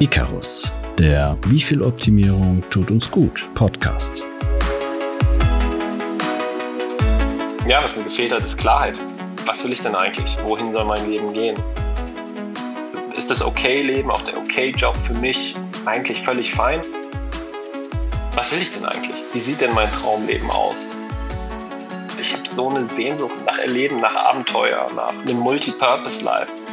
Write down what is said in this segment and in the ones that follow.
Icarus, der Wie viel Optimierung tut uns gut Podcast. Ja, was mir gefehlt hat, ist Klarheit. Was will ich denn eigentlich? Wohin soll mein Leben gehen? Ist das Okay-Leben, auch der Okay-Job für mich eigentlich völlig fein? Was will ich denn eigentlich? Wie sieht denn mein Traumleben aus? Ich habe so eine Sehnsucht nach Erleben, nach Abenteuer, nach einem Multipurpose-Life.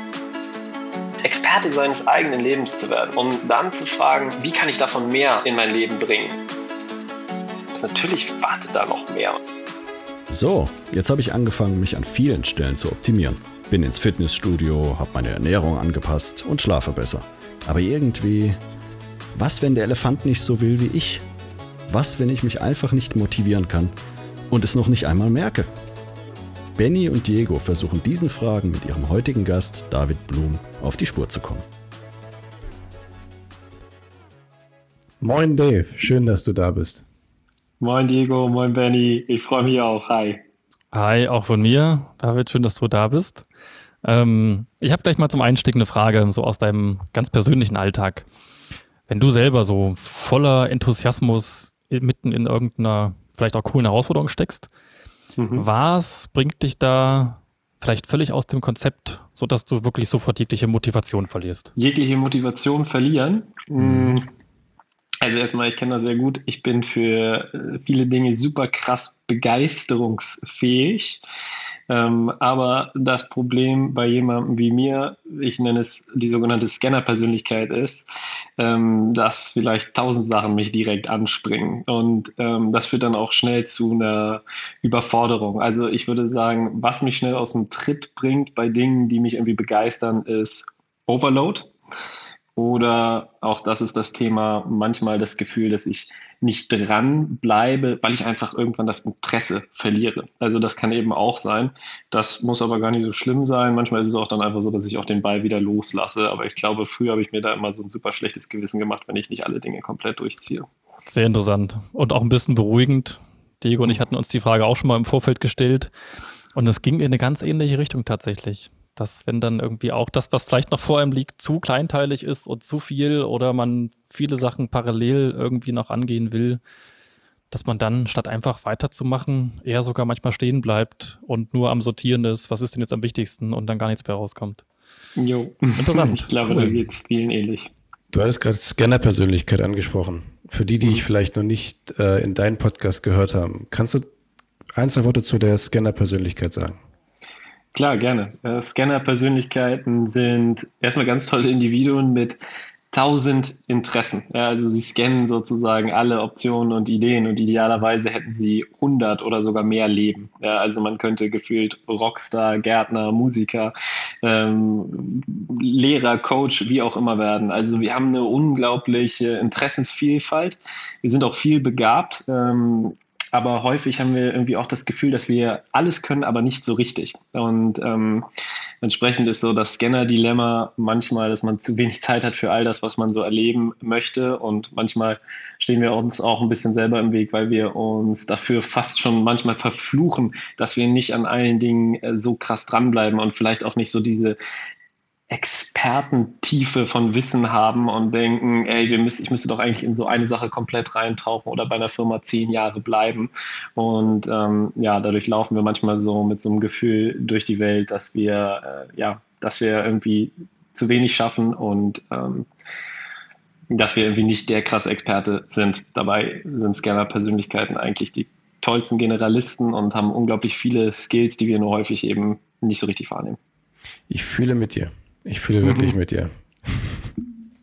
Experte seines eigenen Lebens zu werden und dann zu fragen, wie kann ich davon mehr in mein Leben bringen? Natürlich wartet da noch mehr. So, jetzt habe ich angefangen, mich an vielen Stellen zu optimieren. Bin ins Fitnessstudio, habe meine Ernährung angepasst und schlafe besser. Aber irgendwie, was, wenn der Elefant nicht so will wie ich? Was, wenn ich mich einfach nicht motivieren kann und es noch nicht einmal merke? Benny und Diego versuchen diesen Fragen mit ihrem heutigen Gast David Blum auf die Spur zu kommen. Moin Dave, schön, dass du da bist. Moin Diego, moin Benny, ich freue mich auch. Hi. Hi, auch von mir. David, schön, dass du da bist. Ähm, ich habe gleich mal zum Einstieg eine Frage, so aus deinem ganz persönlichen Alltag. Wenn du selber so voller Enthusiasmus mitten in irgendeiner vielleicht auch coolen Herausforderung steckst, Mhm. Was bringt dich da vielleicht völlig aus dem Konzept, sodass du wirklich sofort jegliche Motivation verlierst? Jegliche Motivation verlieren? Mhm. Mm. Also erstmal, ich kenne das sehr gut. Ich bin für äh, viele Dinge super krass begeisterungsfähig. Ähm, aber das Problem bei jemandem wie mir, ich nenne es die sogenannte Scanner-Persönlichkeit ist, ähm, dass vielleicht tausend Sachen mich direkt anspringen. Und ähm, das führt dann auch schnell zu einer Überforderung. Also ich würde sagen, was mich schnell aus dem Tritt bringt bei Dingen, die mich irgendwie begeistern, ist Overload. Oder auch das ist das Thema, manchmal das Gefühl, dass ich nicht dran bleibe, weil ich einfach irgendwann das Interesse verliere. Also das kann eben auch sein. Das muss aber gar nicht so schlimm sein. Manchmal ist es auch dann einfach so, dass ich auch den Ball wieder loslasse. Aber ich glaube, früher habe ich mir da immer so ein super schlechtes Gewissen gemacht, wenn ich nicht alle Dinge komplett durchziehe. Sehr interessant und auch ein bisschen beruhigend. Diego und ich hatten uns die Frage auch schon mal im Vorfeld gestellt. Und es ging in eine ganz ähnliche Richtung tatsächlich dass wenn dann irgendwie auch das, was vielleicht noch vor einem liegt, zu kleinteilig ist und zu viel oder man viele Sachen parallel irgendwie noch angehen will, dass man dann statt einfach weiterzumachen, eher sogar manchmal stehen bleibt und nur am Sortieren ist, was ist denn jetzt am wichtigsten und dann gar nichts mehr rauskommt. Jo. Interessant. Ich glaube, cool. da geht es vielen ähnlich. Du hattest gerade Scanner-Persönlichkeit angesprochen. Für die, die mhm. ich vielleicht noch nicht äh, in deinen Podcast gehört haben, kannst du ein, zwei Worte zu der Scanner-Persönlichkeit sagen? Klar, gerne. Äh, Scanner-Persönlichkeiten sind erstmal ganz tolle Individuen mit tausend Interessen. Ja, also sie scannen sozusagen alle Optionen und Ideen und idealerweise hätten sie 100 oder sogar mehr Leben. Ja, also man könnte gefühlt Rockstar, Gärtner, Musiker, ähm, Lehrer, Coach, wie auch immer werden. Also wir haben eine unglaubliche Interessensvielfalt. Wir sind auch viel begabt. Ähm, aber häufig haben wir irgendwie auch das Gefühl, dass wir alles können, aber nicht so richtig. Und ähm, entsprechend ist so das Scanner-Dilemma manchmal, dass man zu wenig Zeit hat für all das, was man so erleben möchte. Und manchmal stehen wir uns auch ein bisschen selber im Weg, weil wir uns dafür fast schon manchmal verfluchen, dass wir nicht an allen Dingen äh, so krass dranbleiben und vielleicht auch nicht so diese Expertentiefe von Wissen haben und denken, ey, wir müssen, ich müsste doch eigentlich in so eine Sache komplett reintauchen oder bei einer Firma zehn Jahre bleiben. Und ähm, ja, dadurch laufen wir manchmal so mit so einem Gefühl durch die Welt, dass wir, äh, ja, dass wir irgendwie zu wenig schaffen und ähm, dass wir irgendwie nicht der krasse Experte sind. Dabei sind Scanner-Persönlichkeiten eigentlich die tollsten Generalisten und haben unglaublich viele Skills, die wir nur häufig eben nicht so richtig wahrnehmen. Ich fühle mit dir. Ich fühle wirklich mhm. mit dir.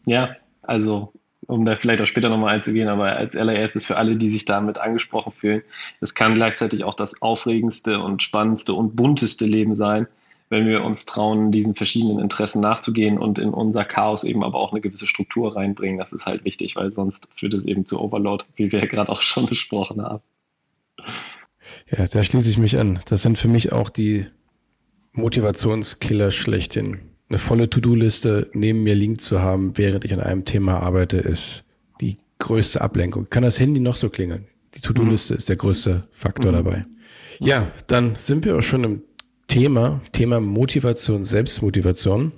Ja, also um da vielleicht auch später nochmal einzugehen, aber als allererstes für alle, die sich damit angesprochen fühlen, es kann gleichzeitig auch das aufregendste und spannendste und bunteste Leben sein, wenn wir uns trauen, diesen verschiedenen Interessen nachzugehen und in unser Chaos eben aber auch eine gewisse Struktur reinbringen. Das ist halt wichtig, weil sonst führt es eben zu Overload, wie wir ja gerade auch schon besprochen haben. Ja, da schließe ich mich an. Das sind für mich auch die Motivationskiller schlechthin eine volle To-Do-Liste neben mir liegen zu haben, während ich an einem Thema arbeite, ist die größte Ablenkung. Kann das Handy noch so klingeln? Die To-Do-Liste mhm. ist der größte Faktor mhm. dabei. Ja, dann sind wir auch schon im Thema, Thema Motivation, Selbstmotivation.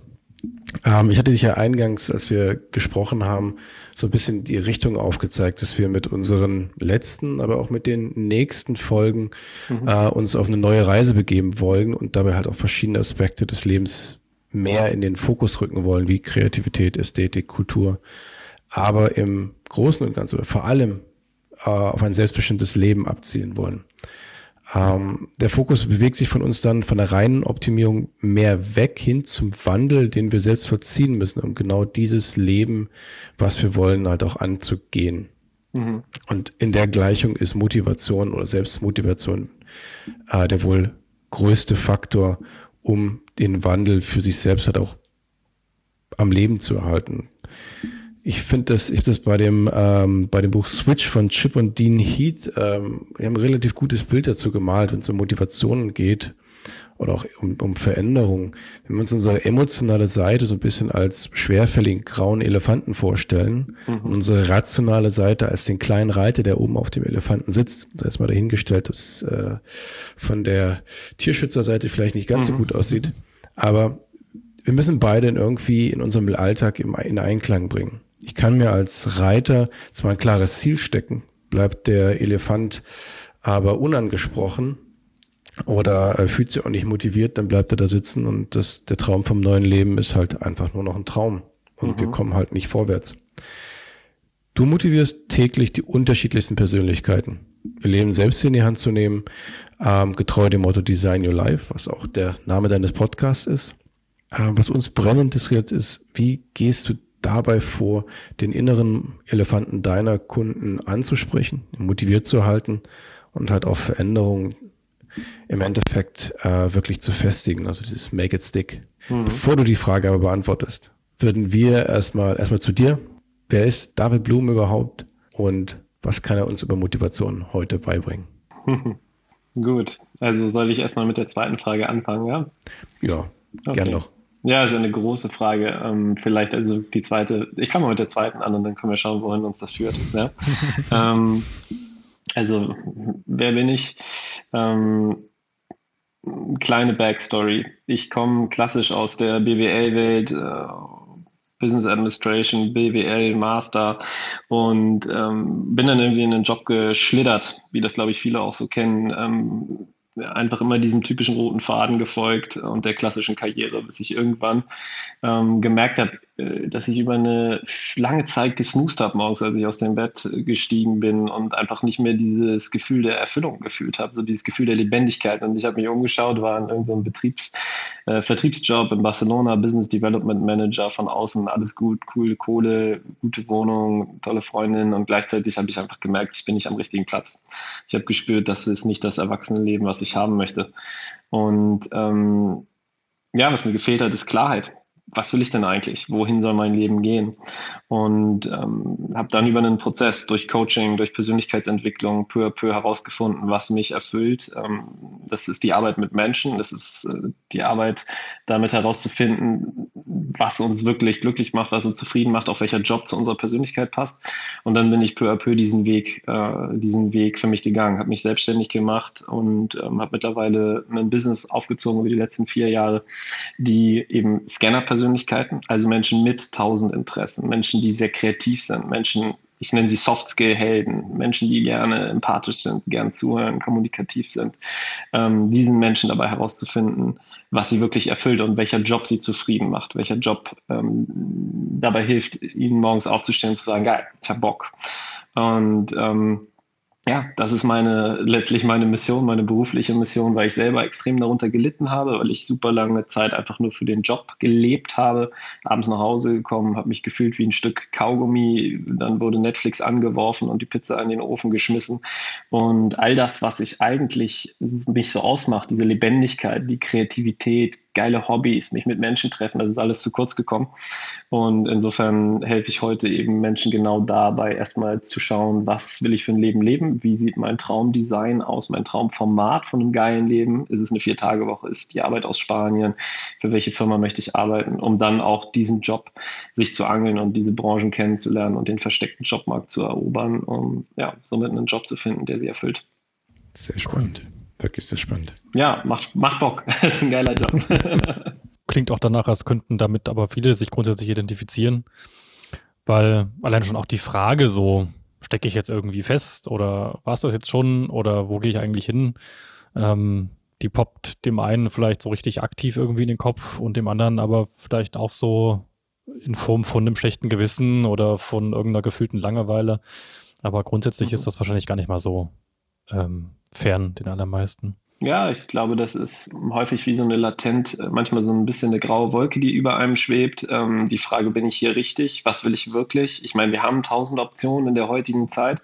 Ähm, ich hatte dich ja eingangs, als wir gesprochen haben, so ein bisschen die Richtung aufgezeigt, dass wir mit unseren letzten, aber auch mit den nächsten Folgen mhm. äh, uns auf eine neue Reise begeben wollen und dabei halt auch verschiedene Aspekte des Lebens mehr in den Fokus rücken wollen, wie Kreativität, Ästhetik, Kultur, aber im Großen und Ganzen, vor allem äh, auf ein selbstbestimmtes Leben abzielen wollen. Ähm, der Fokus bewegt sich von uns dann von der reinen Optimierung mehr weg hin zum Wandel, den wir selbst vollziehen müssen, um genau dieses Leben, was wir wollen, halt auch anzugehen. Mhm. Und in der Gleichung ist Motivation oder Selbstmotivation äh, der wohl größte Faktor, um den Wandel für sich selbst halt auch am Leben zu erhalten. Ich finde das, ich das bei dem, ähm, bei dem Buch Switch von Chip und Dean Heath, ähm, wir haben ein relativ gutes Bild dazu gemalt, wenn es um Motivationen geht oder auch um, um Veränderungen. Wenn wir uns unsere emotionale Seite so ein bisschen als schwerfälligen grauen Elefanten vorstellen mhm. und unsere rationale Seite als den kleinen Reiter, der oben auf dem Elefanten sitzt, das ist mal dahingestellt, dass äh, von der Tierschützerseite vielleicht nicht ganz mhm. so gut aussieht, aber wir müssen beide irgendwie in unserem Alltag in Einklang bringen. Ich kann mir als Reiter zwar ein klares Ziel stecken, bleibt der Elefant aber unangesprochen oder äh, fühlt sich auch nicht motiviert, dann bleibt er da sitzen und das, der Traum vom neuen Leben ist halt einfach nur noch ein Traum und mhm. wir kommen halt nicht vorwärts. Du motivierst täglich die unterschiedlichsten Persönlichkeiten, ihr Leben selbst in die Hand zu nehmen, ähm, getreu dem Motto Design Your Life, was auch der Name deines Podcasts ist. Äh, was uns brennend interessiert ist, wie gehst du dabei vor, den inneren Elefanten deiner Kunden anzusprechen, motiviert zu halten und halt auch Veränderungen im Endeffekt äh, wirklich zu festigen, also dieses Make it stick. Mhm. Bevor du die Frage aber beantwortest, würden wir erstmal erstmal zu dir. Wer ist David Blum überhaupt und was kann er uns über Motivation heute beibringen? Gut, also soll ich erstmal mit der zweiten Frage anfangen, ja? Ja, okay. gern noch. Ja, ist eine große Frage. Ähm, vielleicht also die zweite, ich fange mal mit der zweiten an und dann können wir schauen, wohin uns das führt. Ja? ähm, also, wer bin ich? Ähm, kleine Backstory. Ich komme klassisch aus der BWL-Welt, äh, Business Administration, BWL, Master und ähm, bin dann irgendwie in einen Job geschlittert, wie das glaube ich viele auch so kennen ähm, einfach immer diesem typischen roten Faden gefolgt und der klassischen Karriere, bis ich irgendwann ähm, gemerkt habe, äh, dass ich über eine lange Zeit gesnoost habe morgens, als ich aus dem Bett gestiegen bin und einfach nicht mehr dieses Gefühl der Erfüllung gefühlt habe, so dieses Gefühl der Lebendigkeit. Und ich habe mich umgeschaut, war in irgendeinem Betriebs, äh, Vertriebsjob in Barcelona, Business Development Manager, von außen alles gut, cool, Kohle, gute Wohnung, tolle Freundin und gleichzeitig habe ich einfach gemerkt, ich bin nicht am richtigen Platz. Ich habe gespürt, das ist nicht das Erwachsenenleben, was ich haben möchte. Und ähm, ja, was mir gefehlt hat, ist Klarheit was will ich denn eigentlich? Wohin soll mein Leben gehen? Und ähm, habe dann über einen Prozess durch Coaching, durch Persönlichkeitsentwicklung peu à peu herausgefunden, was mich erfüllt. Ähm, das ist die Arbeit mit Menschen, das ist äh, die Arbeit damit herauszufinden, was uns wirklich glücklich macht, was uns zufrieden macht, auch welcher Job zu unserer Persönlichkeit passt. Und dann bin ich peu à peu diesen Weg, äh, diesen Weg für mich gegangen, habe mich selbstständig gemacht und ähm, habe mittlerweile ein Business aufgezogen über die letzten vier Jahre, die eben Scanner-Persönlichkeit Persönlichkeiten, also Menschen mit tausend Interessen, Menschen, die sehr kreativ sind, Menschen, ich nenne sie Soft-Skill-Helden, Menschen, die gerne empathisch sind, gern zuhören, kommunikativ sind, ähm, diesen Menschen dabei herauszufinden, was sie wirklich erfüllt und welcher Job sie zufrieden macht, welcher Job ähm, dabei hilft, ihnen morgens aufzustehen und zu sagen, geil, ich habe Bock. Und ähm, ja, das ist meine, letztlich meine Mission, meine berufliche Mission, weil ich selber extrem darunter gelitten habe, weil ich super lange Zeit einfach nur für den Job gelebt habe, abends nach Hause gekommen, habe mich gefühlt wie ein Stück Kaugummi, dann wurde Netflix angeworfen und die Pizza in den Ofen geschmissen. Und all das, was ich eigentlich mich so ausmacht, diese Lebendigkeit, die Kreativität, geile Hobbys, mich mit Menschen treffen, das ist alles zu kurz gekommen. Und insofern helfe ich heute eben Menschen genau dabei, erstmal zu schauen, was will ich für ein Leben leben, wie sieht mein Traumdesign aus, mein Traumformat von einem geilen Leben, ist es eine Vier-Tage-Woche, ist die Arbeit aus Spanien, für welche Firma möchte ich arbeiten, um dann auch diesen Job sich zu angeln und diese Branchen kennenzulernen und den versteckten Jobmarkt zu erobern, um ja, somit einen Job zu finden, der sie erfüllt. Sehr spannend. Wirklich sehr spannend. Ja, macht, macht Bock. das ist ein geiler Job. klingt auch danach, als könnten damit aber viele sich grundsätzlich identifizieren, weil allein schon auch die Frage so, stecke ich jetzt irgendwie fest oder war es das jetzt schon oder wo gehe ich eigentlich hin? Ähm, die poppt dem einen vielleicht so richtig aktiv irgendwie in den Kopf und dem anderen aber vielleicht auch so in Form von einem schlechten Gewissen oder von irgendeiner gefühlten Langeweile. Aber grundsätzlich mhm. ist das wahrscheinlich gar nicht mal so ähm, fern, den allermeisten. Ja, ich glaube, das ist häufig wie so eine latent, äh, manchmal so ein bisschen eine graue Wolke, die über einem schwebt. Ähm, die Frage, bin ich hier richtig? Was will ich wirklich? Ich meine, wir haben tausend Optionen in der heutigen Zeit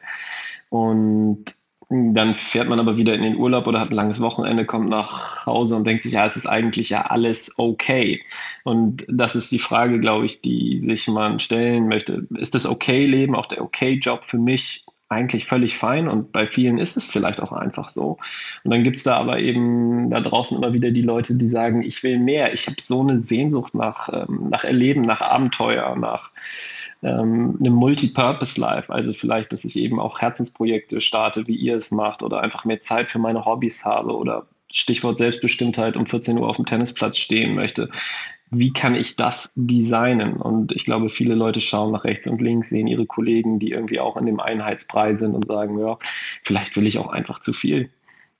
und dann fährt man aber wieder in den Urlaub oder hat ein langes Wochenende, kommt nach Hause und denkt sich, ja, es ist eigentlich ja alles okay. Und das ist die Frage, glaube ich, die sich man stellen möchte. Ist das Okay-Leben, auch der Okay-Job für mich eigentlich völlig fein und bei vielen ist es vielleicht auch einfach so. Und dann gibt es da aber eben da draußen immer wieder die Leute, die sagen, ich will mehr, ich habe so eine Sehnsucht nach, ähm, nach Erleben, nach Abenteuer, nach ähm, einem Multipurpose-Life. Also vielleicht, dass ich eben auch Herzensprojekte starte, wie ihr es macht, oder einfach mehr Zeit für meine Hobbys habe oder Stichwort Selbstbestimmtheit um 14 Uhr auf dem Tennisplatz stehen möchte wie kann ich das designen? Und ich glaube, viele Leute schauen nach rechts und links, sehen ihre Kollegen, die irgendwie auch in dem Einheitsbrei sind und sagen, ja, vielleicht will ich auch einfach zu viel.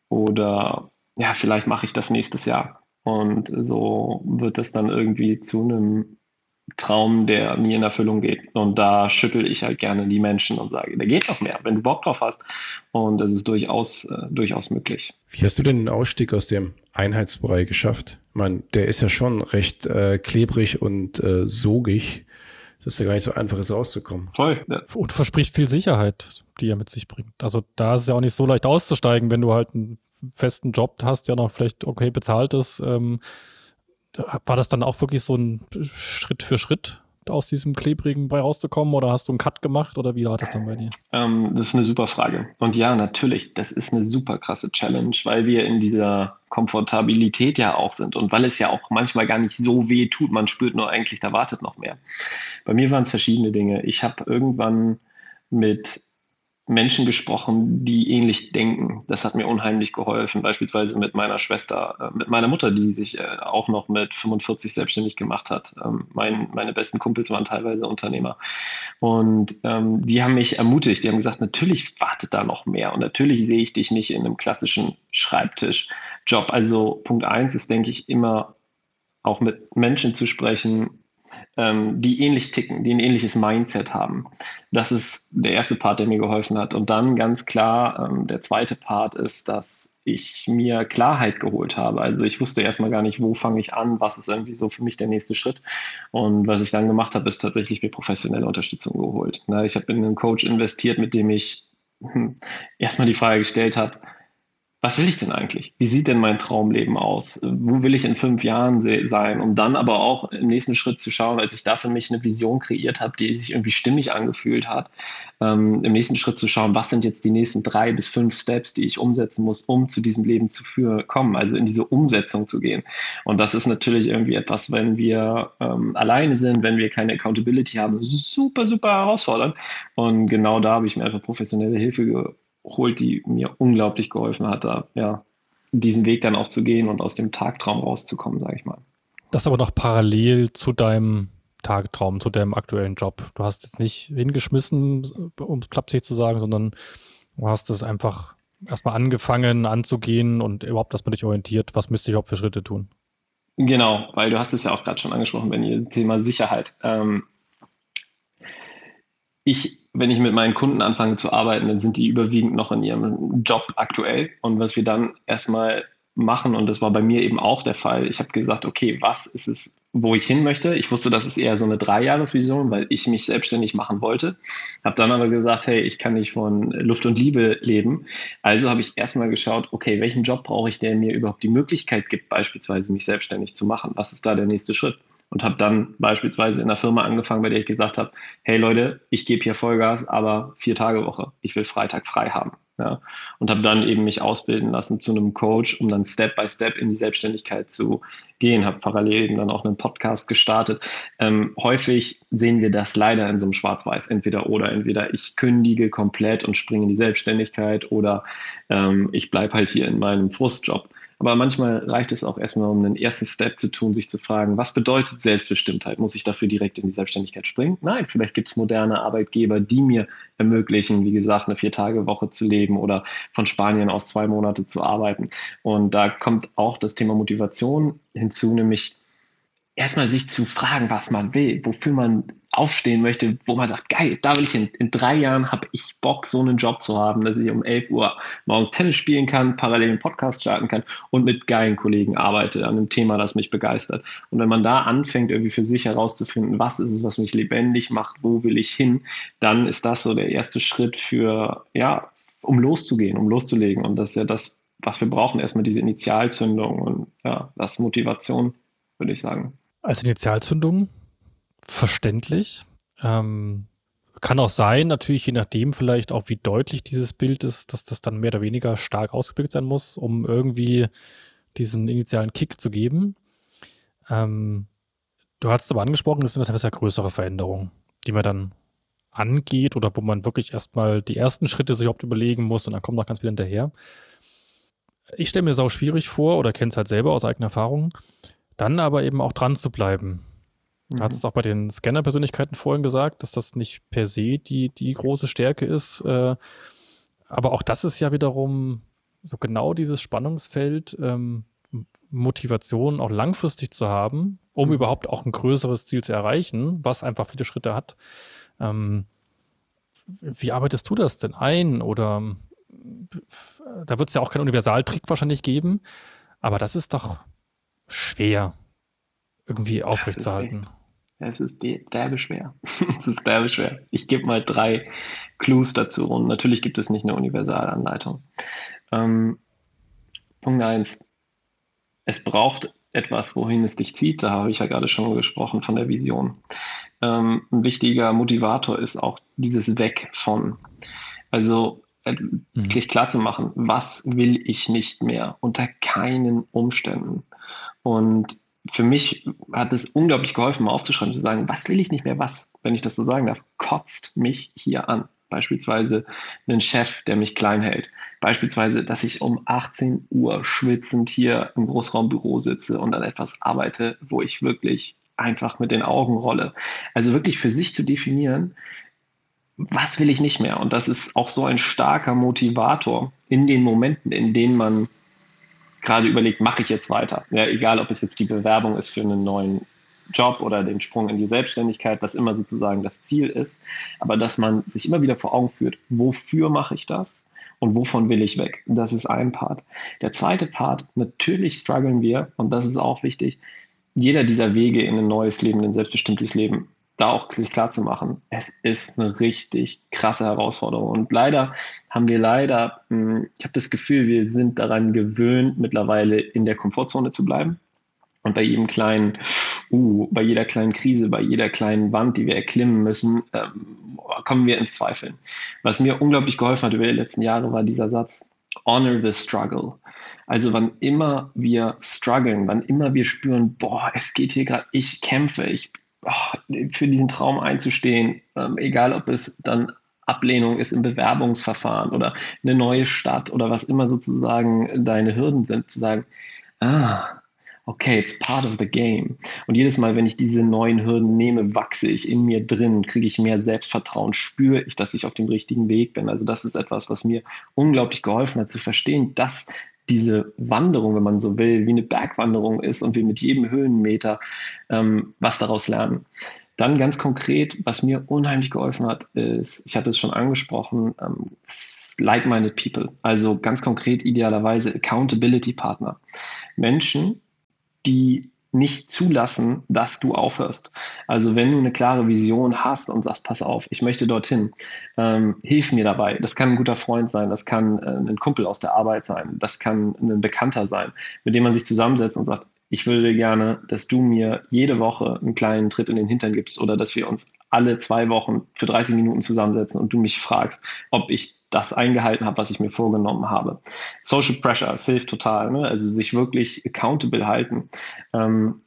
Oder ja, vielleicht mache ich das nächstes Jahr. Und so wird das dann irgendwie zu einem Traum, der mir in Erfüllung geht. Und da schüttel ich halt gerne die Menschen und sage, da geht noch mehr, wenn du Bock drauf hast. Und das ist durchaus, äh, durchaus möglich. Wie hast du denn den Ausstieg aus dem Einheitsbrei geschafft? Ich meine, der ist ja schon recht äh, klebrig und äh, sogig. Das ist ja gar nicht so einfach, ist rauszukommen. Voll. Ja. Und verspricht viel Sicherheit, die er mit sich bringt. Also da ist es ja auch nicht so leicht auszusteigen, wenn du halt einen festen Job hast, der noch vielleicht okay bezahlt ist. Ähm, war das dann auch wirklich so ein Schritt für Schritt aus diesem klebrigen bei rauszukommen oder hast du einen Cut gemacht oder wie war das dann bei dir? Ähm, das ist eine super Frage. Und ja, natürlich, das ist eine super krasse Challenge, weil wir in dieser Komfortabilität ja auch sind und weil es ja auch manchmal gar nicht so weh tut. Man spürt nur eigentlich, da wartet noch mehr. Bei mir waren es verschiedene Dinge. Ich habe irgendwann mit Menschen gesprochen, die ähnlich denken. Das hat mir unheimlich geholfen, beispielsweise mit meiner Schwester, äh, mit meiner Mutter, die sich äh, auch noch mit 45 selbstständig gemacht hat. Ähm, mein, meine besten Kumpels waren teilweise Unternehmer. Und ähm, die haben mich ermutigt, die haben gesagt, natürlich wartet da noch mehr und natürlich sehe ich dich nicht in einem klassischen Schreibtischjob. Also Punkt eins ist, denke ich, immer auch mit Menschen zu sprechen, ähm, die ähnlich ticken, die ein ähnliches Mindset haben. Das ist der erste Part, der mir geholfen hat. Und dann ganz klar, ähm, der zweite Part ist, dass ich mir Klarheit geholt habe. Also ich wusste erstmal gar nicht, wo fange ich an, was ist irgendwie so für mich der nächste Schritt. Und was ich dann gemacht habe, ist tatsächlich mir professionelle Unterstützung geholt. Ich habe in einen Coach investiert, mit dem ich hm, erstmal die Frage gestellt habe, was will ich denn eigentlich? Wie sieht denn mein Traumleben aus? Wo will ich in fünf Jahren sein? Um dann aber auch im nächsten Schritt zu schauen, als ich da für mich eine Vision kreiert habe, die sich irgendwie stimmig angefühlt hat, ähm, im nächsten Schritt zu schauen, was sind jetzt die nächsten drei bis fünf Steps, die ich umsetzen muss, um zu diesem Leben zu führen, kommen, also in diese Umsetzung zu gehen. Und das ist natürlich irgendwie etwas, wenn wir ähm, alleine sind, wenn wir keine Accountability haben, super, super herausfordernd. Und genau da habe ich mir einfach professionelle Hilfe holt, die mir unglaublich geholfen hat, da ja, diesen Weg dann auch zu gehen und aus dem Tagtraum rauszukommen, sage ich mal. Das aber noch parallel zu deinem Tagtraum, zu deinem aktuellen Job. Du hast jetzt nicht hingeschmissen, um es klappt sich zu sagen, sondern du hast es einfach erstmal angefangen anzugehen und überhaupt erstmal dich orientiert, was müsste ich überhaupt für Schritte tun? Genau, weil du hast es ja auch gerade schon angesprochen, wenn ihr Thema Sicherheit. Ähm, ich wenn ich mit meinen Kunden anfange zu arbeiten, dann sind die überwiegend noch in ihrem Job aktuell. Und was wir dann erstmal machen, und das war bei mir eben auch der Fall, ich habe gesagt, okay, was ist es, wo ich hin möchte? Ich wusste, das ist eher so eine Dreijahresvision, weil ich mich selbstständig machen wollte. Habe dann aber gesagt, hey, ich kann nicht von Luft und Liebe leben. Also habe ich erstmal geschaut, okay, welchen Job brauche ich, der mir überhaupt die Möglichkeit gibt, beispielsweise mich selbstständig zu machen? Was ist da der nächste Schritt? Und habe dann beispielsweise in einer Firma angefangen, bei der ich gesagt habe, hey Leute, ich gebe hier Vollgas, aber vier Tage Woche. Ich will Freitag frei haben. Ja, und habe dann eben mich ausbilden lassen zu einem Coach, um dann Step by Step in die Selbstständigkeit zu gehen. Habe parallel eben dann auch einen Podcast gestartet. Ähm, häufig sehen wir das leider in so einem Schwarz-Weiß, entweder oder. Entweder ich kündige komplett und springe in die Selbstständigkeit oder ähm, ich bleibe halt hier in meinem Frustjob. Aber manchmal reicht es auch erstmal, um einen ersten Step zu tun, sich zu fragen, was bedeutet Selbstbestimmtheit? Muss ich dafür direkt in die Selbstständigkeit springen? Nein, vielleicht gibt es moderne Arbeitgeber, die mir ermöglichen, wie gesagt, eine Vier-Tage-Woche zu leben oder von Spanien aus zwei Monate zu arbeiten. Und da kommt auch das Thema Motivation hinzu, nämlich erstmal sich zu fragen, was man will, wofür man aufstehen möchte, wo man sagt, geil, da will ich hin. In drei Jahren habe ich Bock, so einen Job zu haben, dass ich um 11 Uhr morgens Tennis spielen kann, parallel einen Podcast starten kann und mit geilen Kollegen arbeite an einem Thema, das mich begeistert. Und wenn man da anfängt, irgendwie für sich herauszufinden, was ist es, was mich lebendig macht, wo will ich hin, dann ist das so der erste Schritt für, ja, um loszugehen, um loszulegen. Und das ist ja das, was wir brauchen, erstmal diese Initialzündung und ja, das Motivation, würde ich sagen. Als Initialzündung verständlich. Ähm, kann auch sein, natürlich je nachdem vielleicht auch, wie deutlich dieses Bild ist, dass das dann mehr oder weniger stark ausgeprägt sein muss, um irgendwie diesen initialen Kick zu geben. Ähm, du hast es aber angesprochen, das sind teilweise größere Veränderungen, die man dann angeht oder wo man wirklich erstmal die ersten Schritte sich überhaupt überlegen muss und dann kommt noch ganz viel hinterher. Ich stelle mir es auch schwierig vor oder kenne es halt selber aus eigener Erfahrung, dann aber eben auch dran zu bleiben. Du mhm. hast es auch bei den Scanner-Persönlichkeiten vorhin gesagt, dass das nicht per se die, die große Stärke ist. Äh, aber auch das ist ja wiederum so genau dieses Spannungsfeld, ähm, Motivation auch langfristig zu haben, um mhm. überhaupt auch ein größeres Ziel zu erreichen, was einfach viele Schritte hat. Ähm, wie arbeitest du das denn ein? Oder da wird es ja auch keinen Universaltrick wahrscheinlich geben, aber das ist doch schwer irgendwie aufrechtzuerhalten. Es ist derbe schwer. es ist derbe schwer. Ich gebe mal drei Clues dazu und natürlich gibt es nicht eine Universalanleitung. Ähm, Punkt 1. Es braucht etwas, wohin es dich zieht. Da habe ich ja gerade schon gesprochen von der Vision. Ähm, ein wichtiger Motivator ist auch dieses Weg von. Also äh, mhm. klar zu machen, was will ich nicht mehr unter keinen Umständen. Und für mich hat es unglaublich geholfen, mal aufzuschreiben, zu sagen, was will ich nicht mehr, was, wenn ich das so sagen darf, kotzt mich hier an. Beispielsweise einen Chef, der mich klein hält. Beispielsweise, dass ich um 18 Uhr schwitzend hier im Großraumbüro sitze und an etwas arbeite, wo ich wirklich einfach mit den Augen rolle. Also wirklich für sich zu definieren, was will ich nicht mehr? Und das ist auch so ein starker Motivator in den Momenten, in denen man gerade überlegt, mache ich jetzt weiter? Ja, egal, ob es jetzt die Bewerbung ist für einen neuen Job oder den Sprung in die Selbstständigkeit, was immer sozusagen das Ziel ist, aber dass man sich immer wieder vor Augen führt, wofür mache ich das und wovon will ich weg? Das ist ein Part. Der zweite Part, natürlich strugglen wir, und das ist auch wichtig, jeder dieser Wege in ein neues Leben, in ein selbstbestimmtes Leben da auch klar zu machen, es ist eine richtig krasse Herausforderung. Und leider haben wir leider, hm, ich habe das Gefühl, wir sind daran gewöhnt, mittlerweile in der Komfortzone zu bleiben. Und bei jedem kleinen, uh, bei jeder kleinen Krise, bei jeder kleinen Wand, die wir erklimmen müssen, ähm, kommen wir ins Zweifeln. Was mir unglaublich geholfen hat über die letzten Jahre, war dieser Satz, honor the struggle. Also wann immer wir strugglen, wann immer wir spüren, boah, es geht hier gerade, ich kämpfe, ich für diesen Traum einzustehen, ähm, egal ob es dann Ablehnung ist im Bewerbungsverfahren oder eine neue Stadt oder was immer sozusagen deine Hürden sind, zu sagen, ah, okay, it's part of the game. Und jedes Mal, wenn ich diese neuen Hürden nehme, wachse ich in mir drin, kriege ich mehr Selbstvertrauen, spüre ich, dass ich auf dem richtigen Weg bin. Also das ist etwas, was mir unglaublich geholfen hat zu verstehen, dass diese Wanderung, wenn man so will, wie eine Bergwanderung ist und wir mit jedem Höhenmeter ähm, was daraus lernen. Dann ganz konkret, was mir unheimlich geholfen hat, ist, ich hatte es schon angesprochen, ähm, like-minded people. Also ganz konkret idealerweise Accountability Partner. Menschen, die nicht zulassen, dass du aufhörst. Also wenn du eine klare Vision hast und sagst, pass auf, ich möchte dorthin, ähm, hilf mir dabei. Das kann ein guter Freund sein, das kann äh, ein Kumpel aus der Arbeit sein, das kann ein Bekannter sein, mit dem man sich zusammensetzt und sagt, ich würde gerne, dass du mir jede Woche einen kleinen Tritt in den Hintern gibst oder dass wir uns alle zwei Wochen für 30 Minuten zusammensetzen und du mich fragst, ob ich das eingehalten habe, was ich mir vorgenommen habe. Social Pressure, es hilft total, ne? also sich wirklich accountable halten. Ähm,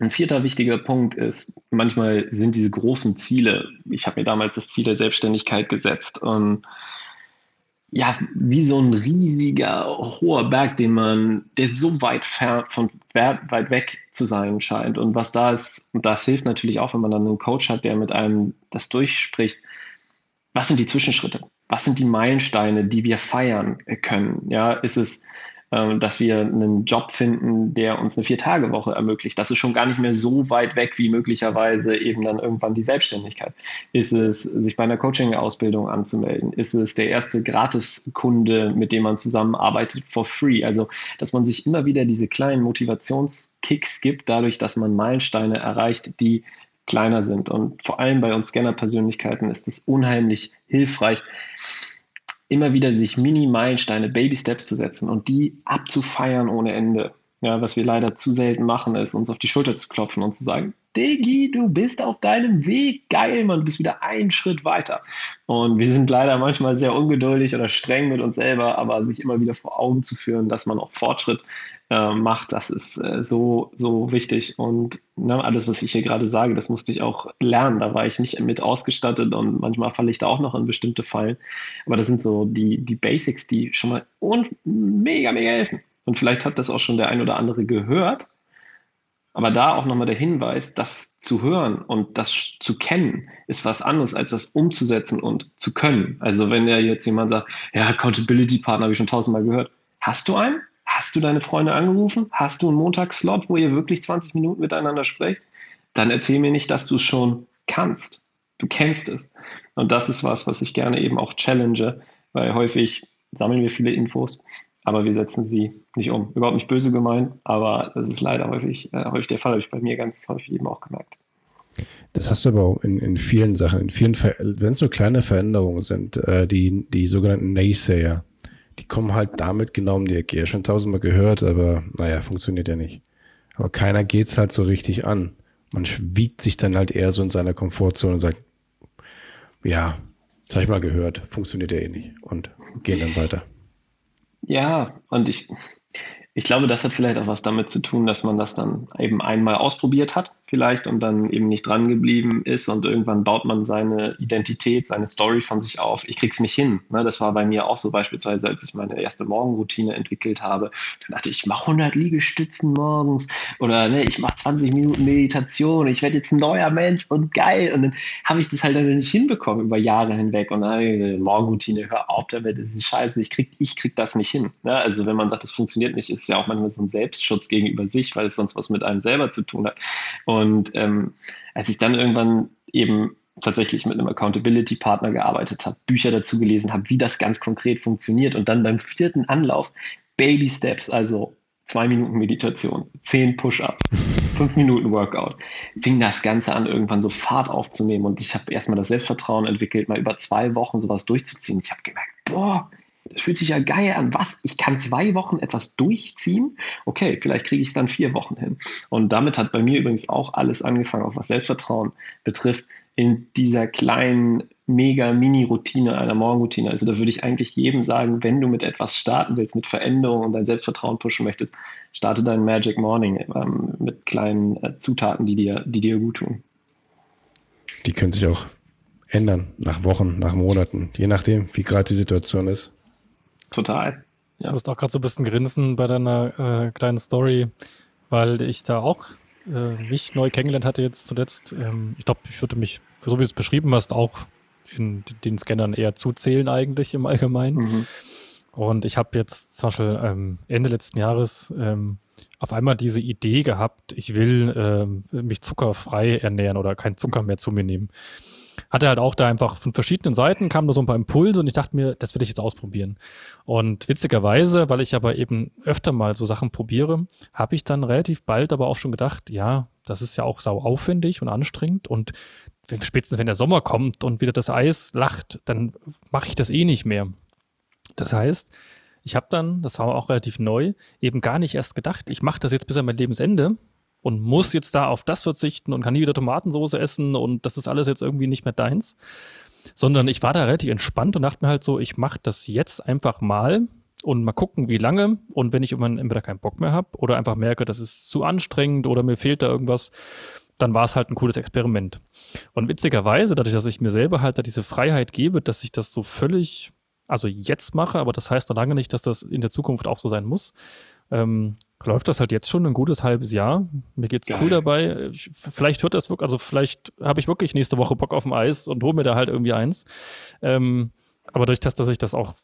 ein vierter wichtiger Punkt ist, manchmal sind diese großen Ziele, ich habe mir damals das Ziel der Selbstständigkeit gesetzt und ja, wie so ein riesiger, hoher Berg, den man, der so weit fern, von weit weg zu sein scheint. Und was da ist, und das hilft natürlich auch, wenn man dann einen Coach hat, der mit einem das durchspricht. Was sind die Zwischenschritte? Was sind die Meilensteine, die wir feiern können? Ja, ist es dass wir einen Job finden, der uns eine Vier-Tage-Woche ermöglicht. Das ist schon gar nicht mehr so weit weg wie möglicherweise eben dann irgendwann die Selbstständigkeit. Ist es, sich bei einer Coaching-Ausbildung anzumelden? Ist es der erste Gratiskunde, mit dem man zusammenarbeitet for free? Also, dass man sich immer wieder diese kleinen Motivationskicks gibt, dadurch, dass man Meilensteine erreicht, die kleiner sind. Und vor allem bei uns Scanner-Persönlichkeiten ist es unheimlich hilfreich, immer wieder sich Mini-Meilensteine, Baby-Steps zu setzen und die abzufeiern ohne Ende. Ja, was wir leider zu selten machen, ist, uns auf die Schulter zu klopfen und zu sagen, Diggi, du bist auf deinem Weg, geil, man, du bist wieder einen Schritt weiter. Und wir sind leider manchmal sehr ungeduldig oder streng mit uns selber, aber sich immer wieder vor Augen zu führen, dass man auch Fortschritt äh, macht, das ist äh, so, so wichtig. Und ne, alles, was ich hier gerade sage, das musste ich auch lernen. Da war ich nicht mit ausgestattet und manchmal falle ich da auch noch in bestimmte Fallen. Aber das sind so die, die Basics, die schon mal und mega, mega helfen. Und vielleicht hat das auch schon der ein oder andere gehört. Aber da auch nochmal der Hinweis, das zu hören und das zu kennen, ist was anderes, als das umzusetzen und zu können. Also wenn ja jetzt jemand sagt, ja, Accountability Partner habe ich schon tausendmal gehört. Hast du einen? Hast du deine Freunde angerufen? Hast du einen Montagsslot, wo ihr wirklich 20 Minuten miteinander sprecht? Dann erzähl mir nicht, dass du es schon kannst. Du kennst es. Und das ist was, was ich gerne eben auch challenge, weil häufig sammeln wir viele Infos, aber wir setzen sie nicht um. Überhaupt nicht böse gemeint, aber das ist leider häufig, äh, häufig der Fall, habe ich bei mir ganz häufig eben auch gemerkt. Das hast du aber auch in, in vielen Sachen, in vielen, wenn es so kleine Veränderungen sind, äh, die, die sogenannten Naysayer, die kommen halt damit genau um die Ecke. Ja, schon tausendmal gehört, aber naja, funktioniert ja nicht. Aber keiner geht's halt so richtig an. Man wiegt sich dann halt eher so in seiner Komfortzone und sagt, ja, das habe ich mal gehört, funktioniert ja eh nicht und gehen dann weiter. Ja, und ich, ich glaube, das hat vielleicht auch was damit zu tun, dass man das dann eben einmal ausprobiert hat, vielleicht, und dann eben nicht dran geblieben ist. Und irgendwann baut man seine Identität, seine Story von sich auf. Ich krieg's nicht hin. Ne? Das war bei mir auch so beispielsweise, als ich meine erste Morgenroutine entwickelt habe. Dann dachte ich, ich mache 100 Liegestützen morgens oder ne, ich mache 20 Minuten Meditation. Ich werde jetzt ein neuer Mensch und geil. Und dann habe ich das halt dann nicht hinbekommen über Jahre hinweg. Und dann ich, Morgenroutine, hör auf damit, das ist scheiße. Ich krieg, ich krieg das nicht hin. Ne? Also wenn man sagt, das funktioniert nicht, ist ja auch manchmal so ein Selbstschutz gegenüber sich, weil es sonst was mit einem selber zu tun hat. Und ähm, als ich dann irgendwann eben tatsächlich mit einem Accountability-Partner gearbeitet habe, Bücher dazu gelesen habe, wie das ganz konkret funktioniert und dann beim vierten Anlauf Baby Steps, also zwei Minuten Meditation, zehn Push-ups, fünf Minuten Workout, fing das Ganze an, irgendwann so Fahrt aufzunehmen und ich habe erstmal das Selbstvertrauen entwickelt, mal über zwei Wochen sowas durchzuziehen. Ich habe gemerkt, boah, das fühlt sich ja geil an. Was? Ich kann zwei Wochen etwas durchziehen? Okay, vielleicht kriege ich es dann vier Wochen hin. Und damit hat bei mir übrigens auch alles angefangen, auch was Selbstvertrauen betrifft, in dieser kleinen, mega Mini-Routine einer Morgenroutine. Also da würde ich eigentlich jedem sagen, wenn du mit etwas starten willst, mit Veränderung und dein Selbstvertrauen pushen möchtest, starte dein Magic Morning ähm, mit kleinen äh, Zutaten, die dir, die dir gut tun. Die können sich auch ändern nach Wochen, nach Monaten, je nachdem, wie gerade die Situation ist. Total. Ich ja. musste auch gerade so ein bisschen grinsen bei deiner äh, kleinen Story, weil ich da auch äh, mich neu kennengelernt hatte jetzt zuletzt. Ähm, ich glaube, ich würde mich, so wie du es beschrieben hast, auch in den Scannern eher zuzählen eigentlich im Allgemeinen. Mhm. Und ich habe jetzt zum Beispiel ähm, Ende letzten Jahres ähm, auf einmal diese Idee gehabt, ich will ähm, mich zuckerfrei ernähren oder kein Zucker mehr zu mir nehmen hatte halt auch da einfach von verschiedenen Seiten kamen da so ein paar Impulse und ich dachte mir, das will ich jetzt ausprobieren. Und witzigerweise, weil ich aber eben öfter mal so Sachen probiere, habe ich dann relativ bald aber auch schon gedacht, ja, das ist ja auch sau aufwendig und anstrengend und spätestens wenn der Sommer kommt und wieder das Eis lacht, dann mache ich das eh nicht mehr. Das heißt, ich habe dann, das war auch relativ neu, eben gar nicht erst gedacht, ich mache das jetzt bis an mein Lebensende, und muss jetzt da auf das verzichten und kann nie wieder Tomatensauce essen und das ist alles jetzt irgendwie nicht mehr deins. Sondern ich war da relativ entspannt und dachte mir halt so, ich mache das jetzt einfach mal und mal gucken, wie lange. Und wenn ich irgendwann entweder keinen Bock mehr habe oder einfach merke, das ist zu anstrengend oder mir fehlt da irgendwas, dann war es halt ein cooles Experiment. Und witzigerweise, dadurch, dass ich mir selber halt da diese Freiheit gebe, dass ich das so völlig also jetzt mache, aber das heißt noch lange nicht, dass das in der Zukunft auch so sein muss. Ähm, läuft das halt jetzt schon ein gutes halbes Jahr. Mir geht's Geil. cool dabei. Ich, vielleicht wird das wirklich, also vielleicht habe ich wirklich nächste Woche Bock auf dem Eis und hole mir da halt irgendwie eins. Ähm, aber durch das, dass ich das auch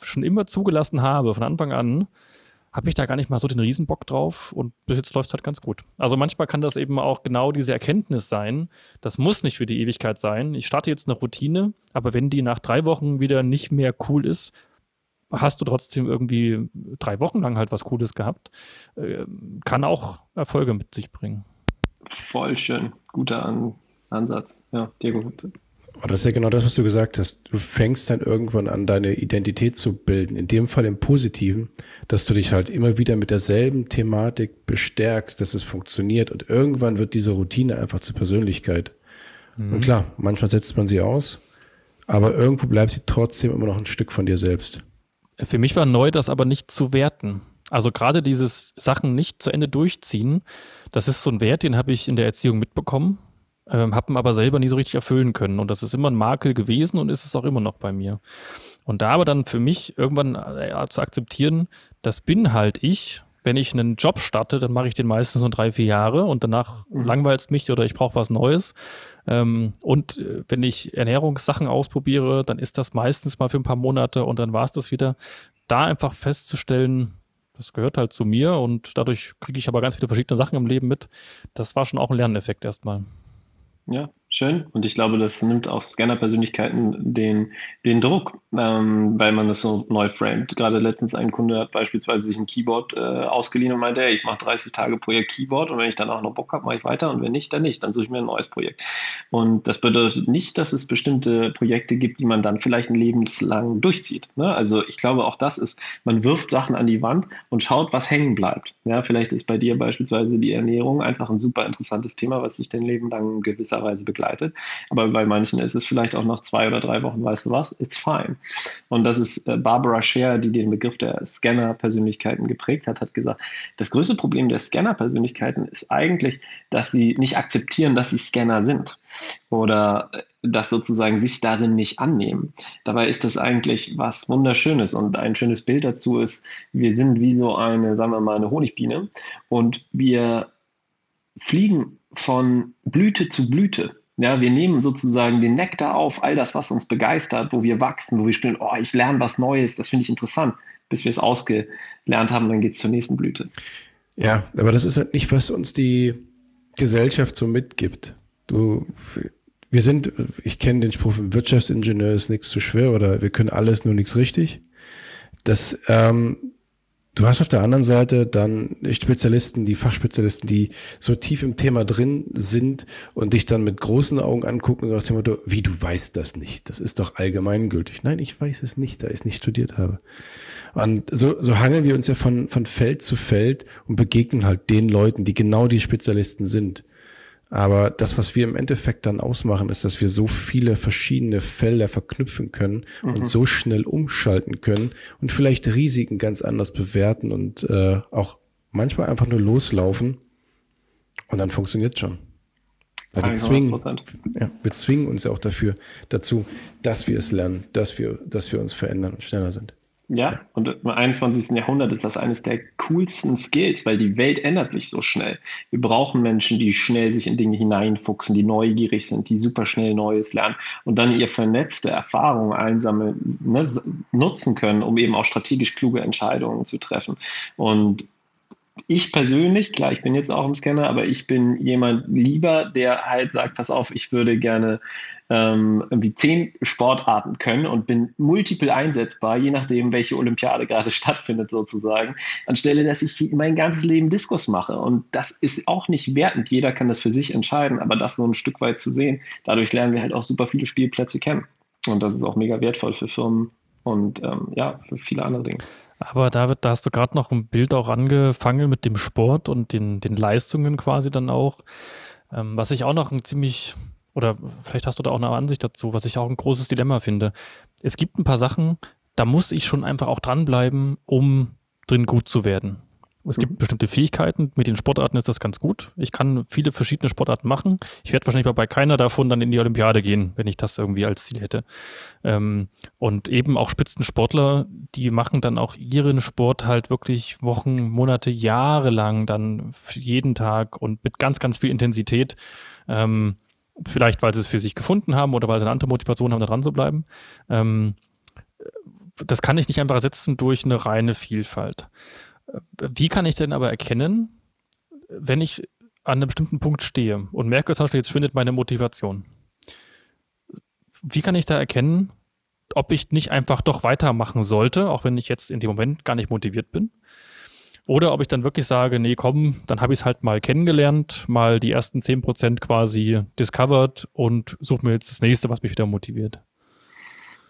schon immer zugelassen habe, von Anfang an, habe ich da gar nicht mal so den Riesenbock drauf und bis jetzt läuft es halt ganz gut. Also manchmal kann das eben auch genau diese Erkenntnis sein. Das muss nicht für die Ewigkeit sein. Ich starte jetzt eine Routine, aber wenn die nach drei Wochen wieder nicht mehr cool ist, hast du trotzdem irgendwie drei Wochen lang halt was Cooles gehabt. Äh, kann auch Erfolge mit sich bringen. Voll schön. Guter An Ansatz. Ja, dir gut. Aber das ist ja genau das, was du gesagt hast. Du fängst dann irgendwann an, deine Identität zu bilden. In dem Fall im Positiven, dass du dich halt immer wieder mit derselben Thematik bestärkst, dass es funktioniert. Und irgendwann wird diese Routine einfach zur Persönlichkeit. Mhm. Und klar, manchmal setzt man sie aus, aber irgendwo bleibt sie trotzdem immer noch ein Stück von dir selbst. Für mich war neu, das aber nicht zu werten. Also gerade dieses Sachen nicht zu Ende durchziehen, das ist so ein Wert, den habe ich in der Erziehung mitbekommen ähm, habe ihn aber selber nie so richtig erfüllen können. Und das ist immer ein Makel gewesen und ist es auch immer noch bei mir. Und da aber dann für mich irgendwann äh, zu akzeptieren, das bin halt ich. Wenn ich einen Job starte, dann mache ich den meistens nur drei, vier Jahre und danach mhm. langweilt es mich oder ich brauche was Neues. Ähm, und äh, wenn ich Ernährungssachen ausprobiere, dann ist das meistens mal für ein paar Monate und dann war es das wieder. Da einfach festzustellen, das gehört halt zu mir und dadurch kriege ich aber ganz viele verschiedene Sachen im Leben mit. Das war schon auch ein Lerneffekt erstmal. Ja, schön. Und ich glaube, das nimmt auch Scanner-Persönlichkeiten den, den Druck, ähm, weil man das so neu framet. Gerade letztens ein Kunde hat beispielsweise sich ein Keyboard äh, ausgeliehen und meinte, hey, ich mache 30 Tage Projekt Keyboard und wenn ich dann auch noch Bock habe, mache ich weiter und wenn nicht, dann nicht. Dann suche ich mir ein neues Projekt. Und das bedeutet nicht, dass es bestimmte Projekte gibt, die man dann vielleicht ein lebenslang durchzieht. Ne? Also ich glaube, auch das ist, man wirft Sachen an die Wand und schaut, was hängen bleibt. Ja, vielleicht ist bei dir beispielsweise die Ernährung einfach ein super interessantes Thema, was sich dein Leben lang gewisserweise begleitet. Aber bei manchen ist es vielleicht auch nach zwei oder drei Wochen, weißt du was, it's fine. Und das ist äh, Barbara Scher, die den Begriff der Scanner-Persönlichkeiten geprägt hat, hat gesagt, das größte Problem der Scanner-Persönlichkeiten ist eigentlich, dass sie nicht akzeptieren, dass sie Scanner sind oder äh, das sozusagen sich darin nicht annehmen. Dabei ist das eigentlich was Wunderschönes und ein schönes Bild dazu ist, wir sind wie so eine, sagen wir mal, eine Honigbiene und wir fliegen von Blüte zu Blüte. Ja, wir nehmen sozusagen den Nektar auf, all das, was uns begeistert, wo wir wachsen, wo wir spielen, oh, ich lerne was Neues, das finde ich interessant, bis wir es ausgelernt haben, dann geht es zur nächsten Blüte. Ja, aber das ist halt nicht, was uns die Gesellschaft so mitgibt. Du, wir sind, ich kenne den Spruch, Wirtschaftsingenieur ist nichts zu schwer oder wir können alles, nur nichts richtig. Das ähm, Du hast auf der anderen Seite dann Spezialisten, die Fachspezialisten, die so tief im Thema drin sind und dich dann mit großen Augen angucken und sagen, wie du weißt das nicht. Das ist doch allgemeingültig. Nein, ich weiß es nicht, da ich es nicht studiert habe. Und so, so hangeln wir uns ja von, von Feld zu Feld und begegnen halt den Leuten, die genau die Spezialisten sind. Aber das, was wir im Endeffekt dann ausmachen, ist, dass wir so viele verschiedene Felder verknüpfen können mhm. und so schnell umschalten können und vielleicht Risiken ganz anders bewerten und äh, auch manchmal einfach nur loslaufen und dann funktioniert schon. Weil wir zwingen, ja, wir zwingen uns ja auch dafür, dazu, dass wir es lernen, dass wir, dass wir uns verändern und schneller sind. Ja, und im 21. Jahrhundert ist das eines der coolsten Skills, weil die Welt ändert sich so schnell. Wir brauchen Menschen, die schnell sich in Dinge hineinfuchsen, die neugierig sind, die super schnell Neues lernen und dann ihr vernetzte Erfahrungen einsammeln, ne, nutzen können, um eben auch strategisch kluge Entscheidungen zu treffen. Und ich persönlich, klar, ich bin jetzt auch im Scanner, aber ich bin jemand lieber, der halt sagt, pass auf, ich würde gerne ähm, irgendwie zehn Sportarten können und bin multiple einsetzbar, je nachdem, welche Olympiade gerade stattfindet sozusagen, anstelle, dass ich mein ganzes Leben Diskus mache. Und das ist auch nicht wertend. Jeder kann das für sich entscheiden, aber das so ein Stück weit zu sehen, dadurch lernen wir halt auch super viele Spielplätze kennen. Und das ist auch mega wertvoll für Firmen und ähm, ja, für viele andere Dinge. Aber David, da hast du gerade noch ein Bild auch angefangen mit dem Sport und den, den Leistungen quasi dann auch. Ähm, was ich auch noch ein ziemlich, oder vielleicht hast du da auch eine Ansicht dazu, was ich auch ein großes Dilemma finde. Es gibt ein paar Sachen, da muss ich schon einfach auch dranbleiben, um drin gut zu werden. Es gibt mhm. bestimmte Fähigkeiten, mit den Sportarten ist das ganz gut. Ich kann viele verschiedene Sportarten machen. Ich werde wahrscheinlich bei keiner davon dann in die Olympiade gehen, wenn ich das irgendwie als Ziel hätte. Ähm, und eben auch Spitzensportler, die machen dann auch ihren Sport halt wirklich Wochen, Monate, Jahre lang dann jeden Tag und mit ganz, ganz viel Intensität. Ähm, vielleicht, weil sie es für sich gefunden haben oder weil sie eine andere Motivation haben, da dran zu bleiben. Ähm, das kann ich nicht einfach ersetzen durch eine reine Vielfalt. Wie kann ich denn aber erkennen, wenn ich an einem bestimmten Punkt stehe und merke zum Beispiel, jetzt schwindet meine Motivation? Wie kann ich da erkennen, ob ich nicht einfach doch weitermachen sollte, auch wenn ich jetzt in dem Moment gar nicht motiviert bin? Oder ob ich dann wirklich sage, nee, komm, dann habe ich es halt mal kennengelernt, mal die ersten 10% quasi discovered und suche mir jetzt das nächste, was mich wieder motiviert.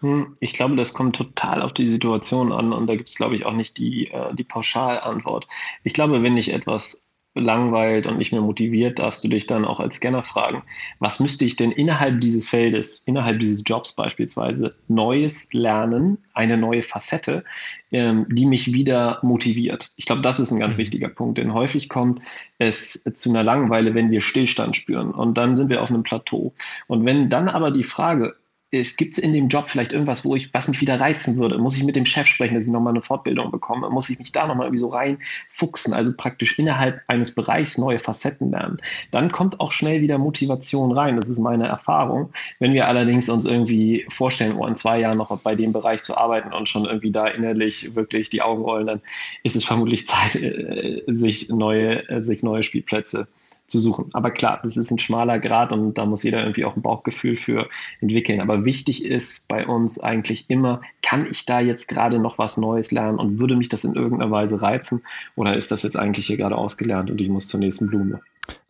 Hm, ich glaube, das kommt total auf die Situation an und da gibt es, glaube ich, auch nicht die, äh, die Pauschalantwort. Ich glaube, wenn dich etwas langweilt und nicht mehr motiviert, darfst du dich dann auch als Scanner fragen, was müsste ich denn innerhalb dieses Feldes, innerhalb dieses Jobs beispielsweise Neues lernen, eine neue Facette, ähm, die mich wieder motiviert. Ich glaube, das ist ein ganz mhm. wichtiger Punkt, denn häufig kommt es zu einer Langeweile, wenn wir Stillstand spüren und dann sind wir auf einem Plateau. Und wenn dann aber die Frage es gibt in dem Job vielleicht irgendwas, wo ich, was mich wieder reizen würde. Muss ich mit dem Chef sprechen, dass ich nochmal eine Fortbildung bekomme? Muss ich mich da nochmal irgendwie so reinfuchsen? Also praktisch innerhalb eines Bereichs neue Facetten lernen. Dann kommt auch schnell wieder Motivation rein. Das ist meine Erfahrung. Wenn wir allerdings uns irgendwie vorstellen, oh, in zwei Jahren noch bei dem Bereich zu arbeiten und schon irgendwie da innerlich wirklich die Augen rollen, dann ist es vermutlich Zeit, äh, sich neue, äh, sich neue Spielplätze zu suchen. Aber klar, das ist ein schmaler Grad und da muss jeder irgendwie auch ein Bauchgefühl für entwickeln. Aber wichtig ist bei uns eigentlich immer, kann ich da jetzt gerade noch was Neues lernen und würde mich das in irgendeiner Weise reizen oder ist das jetzt eigentlich hier gerade ausgelernt und ich muss zur nächsten Blume?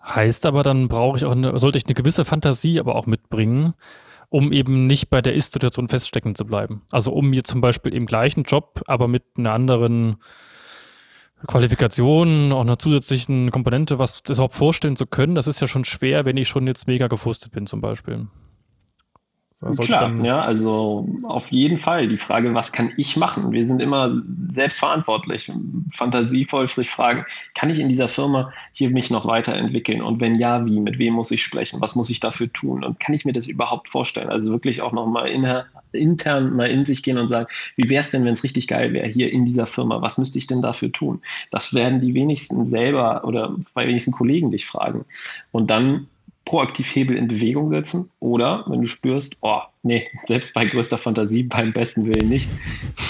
Heißt aber, dann brauche ich auch eine, sollte ich eine gewisse Fantasie aber auch mitbringen, um eben nicht bei der Ist-Situation feststecken zu bleiben. Also um mir zum Beispiel im gleichen Job, aber mit einer anderen Qualifikation, auch einer zusätzlichen Komponente, was das überhaupt vorstellen zu können, das ist ja schon schwer, wenn ich schon jetzt mega gefrustet bin zum Beispiel. Klar, ja, also auf jeden Fall. Die Frage, was kann ich machen? Wir sind immer selbstverantwortlich, fantasievoll sich fragen, kann ich in dieser Firma hier mich noch weiterentwickeln? Und wenn ja, wie? Mit wem muss ich sprechen? Was muss ich dafür tun? Und kann ich mir das überhaupt vorstellen? Also wirklich auch nochmal intern mal in sich gehen und sagen, wie wäre es denn, wenn es richtig geil wäre hier in dieser Firma? Was müsste ich denn dafür tun? Das werden die wenigsten selber oder bei wenigsten Kollegen dich fragen. Und dann proaktiv Hebel in Bewegung setzen oder wenn du spürst, oh, nee, selbst bei größter Fantasie, beim besten Willen nicht,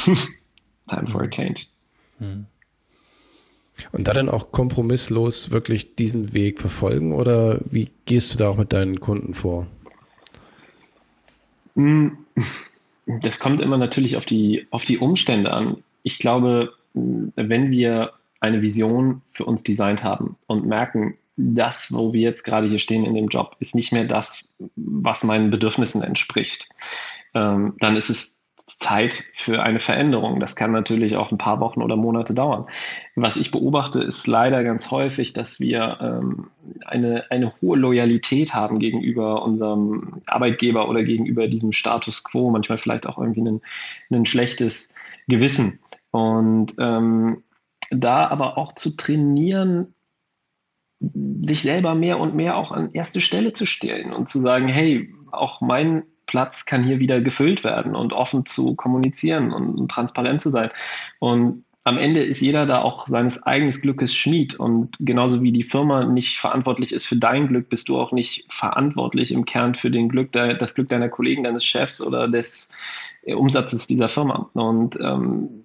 time for a change. Hm. Und da dann auch kompromisslos wirklich diesen Weg verfolgen oder wie gehst du da auch mit deinen Kunden vor? Hm, das kommt immer natürlich auf die, auf die Umstände an. Ich glaube, wenn wir eine Vision für uns designt haben und merken, das, wo wir jetzt gerade hier stehen in dem Job, ist nicht mehr das, was meinen Bedürfnissen entspricht. Ähm, dann ist es Zeit für eine Veränderung. Das kann natürlich auch ein paar Wochen oder Monate dauern. Was ich beobachte, ist leider ganz häufig, dass wir ähm, eine, eine hohe Loyalität haben gegenüber unserem Arbeitgeber oder gegenüber diesem Status quo, manchmal vielleicht auch irgendwie ein, ein schlechtes Gewissen. Und ähm, da aber auch zu trainieren, sich selber mehr und mehr auch an erste Stelle zu stellen und zu sagen, hey, auch mein Platz kann hier wieder gefüllt werden und offen zu kommunizieren und, transparent zu sein. Und am Ende ist jeder da auch seines eigenen Glückes Schmied. Und genauso wie die Firma nicht verantwortlich ist für dein Glück, bist du auch nicht verantwortlich im Kern für den Glück, das Glück deiner Kollegen, deines Chefs oder des Umsatzes dieser Firma. Und ähm,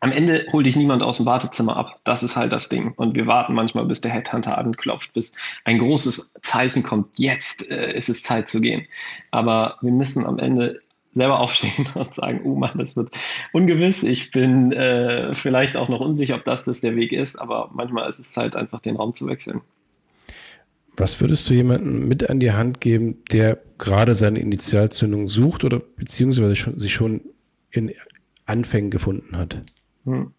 am Ende holt dich niemand aus dem Wartezimmer ab. Das ist halt das Ding. Und wir warten manchmal, bis der Headhunter anklopft, bis ein großes Zeichen kommt. Jetzt äh, ist es Zeit zu gehen. Aber wir müssen am Ende selber aufstehen und sagen, oh Mann, das wird ungewiss. Ich bin äh, vielleicht auch noch unsicher, ob das, das der Weg ist. Aber manchmal ist es Zeit, einfach den Raum zu wechseln. Was würdest du jemandem mit an die Hand geben, der gerade seine Initialzündung sucht oder beziehungsweise schon, sich schon in Anfängen gefunden hat? Hm.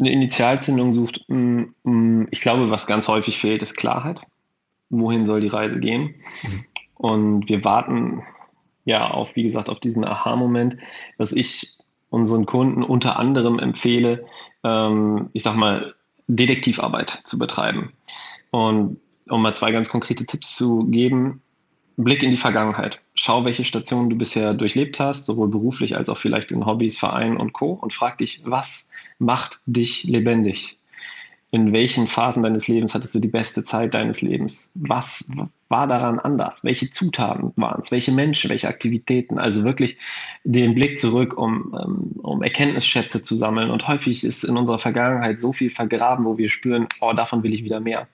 Eine Initialzündung sucht, hm, hm, ich glaube, was ganz häufig fehlt, ist Klarheit. Wohin soll die Reise gehen? Mhm. Und wir warten ja auf, wie gesagt, auf diesen Aha-Moment. Was ich unseren Kunden unter anderem empfehle, ähm, ich sag mal, Detektivarbeit zu betreiben. Und um mal zwei ganz konkrete Tipps zu geben, Blick in die Vergangenheit. Schau, welche Stationen du bisher durchlebt hast, sowohl beruflich als auch vielleicht in Hobbys, Vereinen und Co. Und frag dich, was macht dich lebendig? in welchen Phasen deines Lebens hattest du die beste Zeit deines Lebens? Was war daran anders? Welche Zutaten waren es? Welche Menschen, welche Aktivitäten? Also wirklich den Blick zurück, um, ähm, um Erkenntnisschätze zu sammeln. Und häufig ist in unserer Vergangenheit so viel vergraben, wo wir spüren, oh, davon will ich wieder mehr.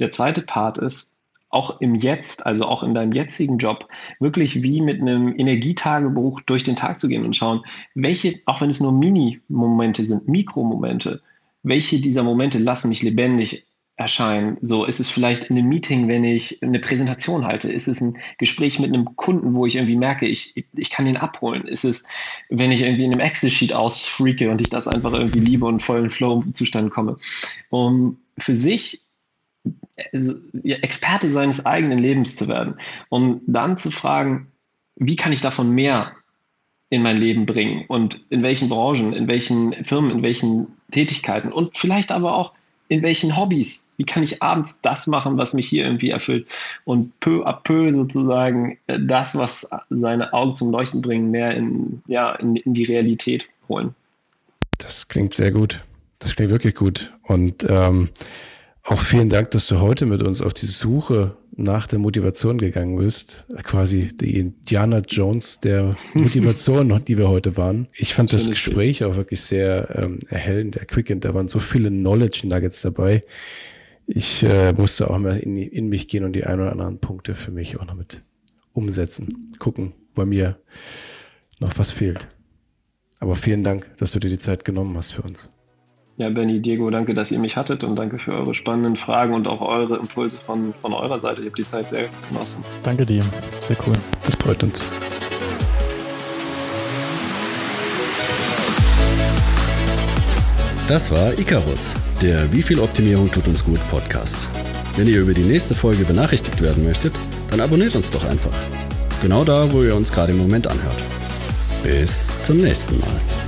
Der zweite Part ist, auch im Jetzt, also auch in deinem jetzigen Job, wirklich wie mit einem Energietagebuch durch den Tag zu gehen und schauen, welche, auch wenn es nur Mini-Momente sind, Mikromomente, welche dieser Momente lassen mich lebendig erscheinen? So, ist es vielleicht in einem Meeting, wenn ich eine Präsentation halte? Ist es ein Gespräch mit einem Kunden, wo ich irgendwie merke, ich, ich kann ihn abholen? Ist es, wenn ich irgendwie in einem Excel-Sheet ausfreake und ich das einfach irgendwie liebe und vollen Flow-Zustand komme? Um für sich Experte seines eigenen Lebens zu werden und dann zu fragen, wie kann ich davon mehr in mein Leben bringen und in welchen Branchen, in welchen Firmen, in welchen Tätigkeiten und vielleicht aber auch in welchen Hobbys. Wie kann ich abends das machen, was mich hier irgendwie erfüllt und peu à peu sozusagen äh, das, was seine Augen zum Leuchten bringen, mehr in, ja, in, in die Realität holen. Das klingt sehr gut. Das klingt wirklich gut. Und ähm, auch vielen Dank, dass du heute mit uns auf die Suche nach der Motivation gegangen bist. Quasi die Indiana Jones der Motivation, die wir heute waren. Ich fand das Gespräch auch wirklich sehr ähm, erhellend, erquickend. Da waren so viele Knowledge Nuggets dabei. Ich äh, musste auch mal in, in mich gehen und die ein oder anderen Punkte für mich auch noch mit umsetzen. Gucken, bei mir noch was fehlt. Aber vielen Dank, dass du dir die Zeit genommen hast für uns. Ja, Benny, Diego, danke, dass ihr mich hattet und danke für eure spannenden Fragen und auch eure Impulse von, von eurer Seite. Ich habe die Zeit sehr genossen. Danke dir. Sehr cool. Das freut uns. Das war Icarus, der Wie viel Optimierung tut uns gut Podcast. Wenn ihr über die nächste Folge benachrichtigt werden möchtet, dann abonniert uns doch einfach. Genau da, wo ihr uns gerade im Moment anhört. Bis zum nächsten Mal.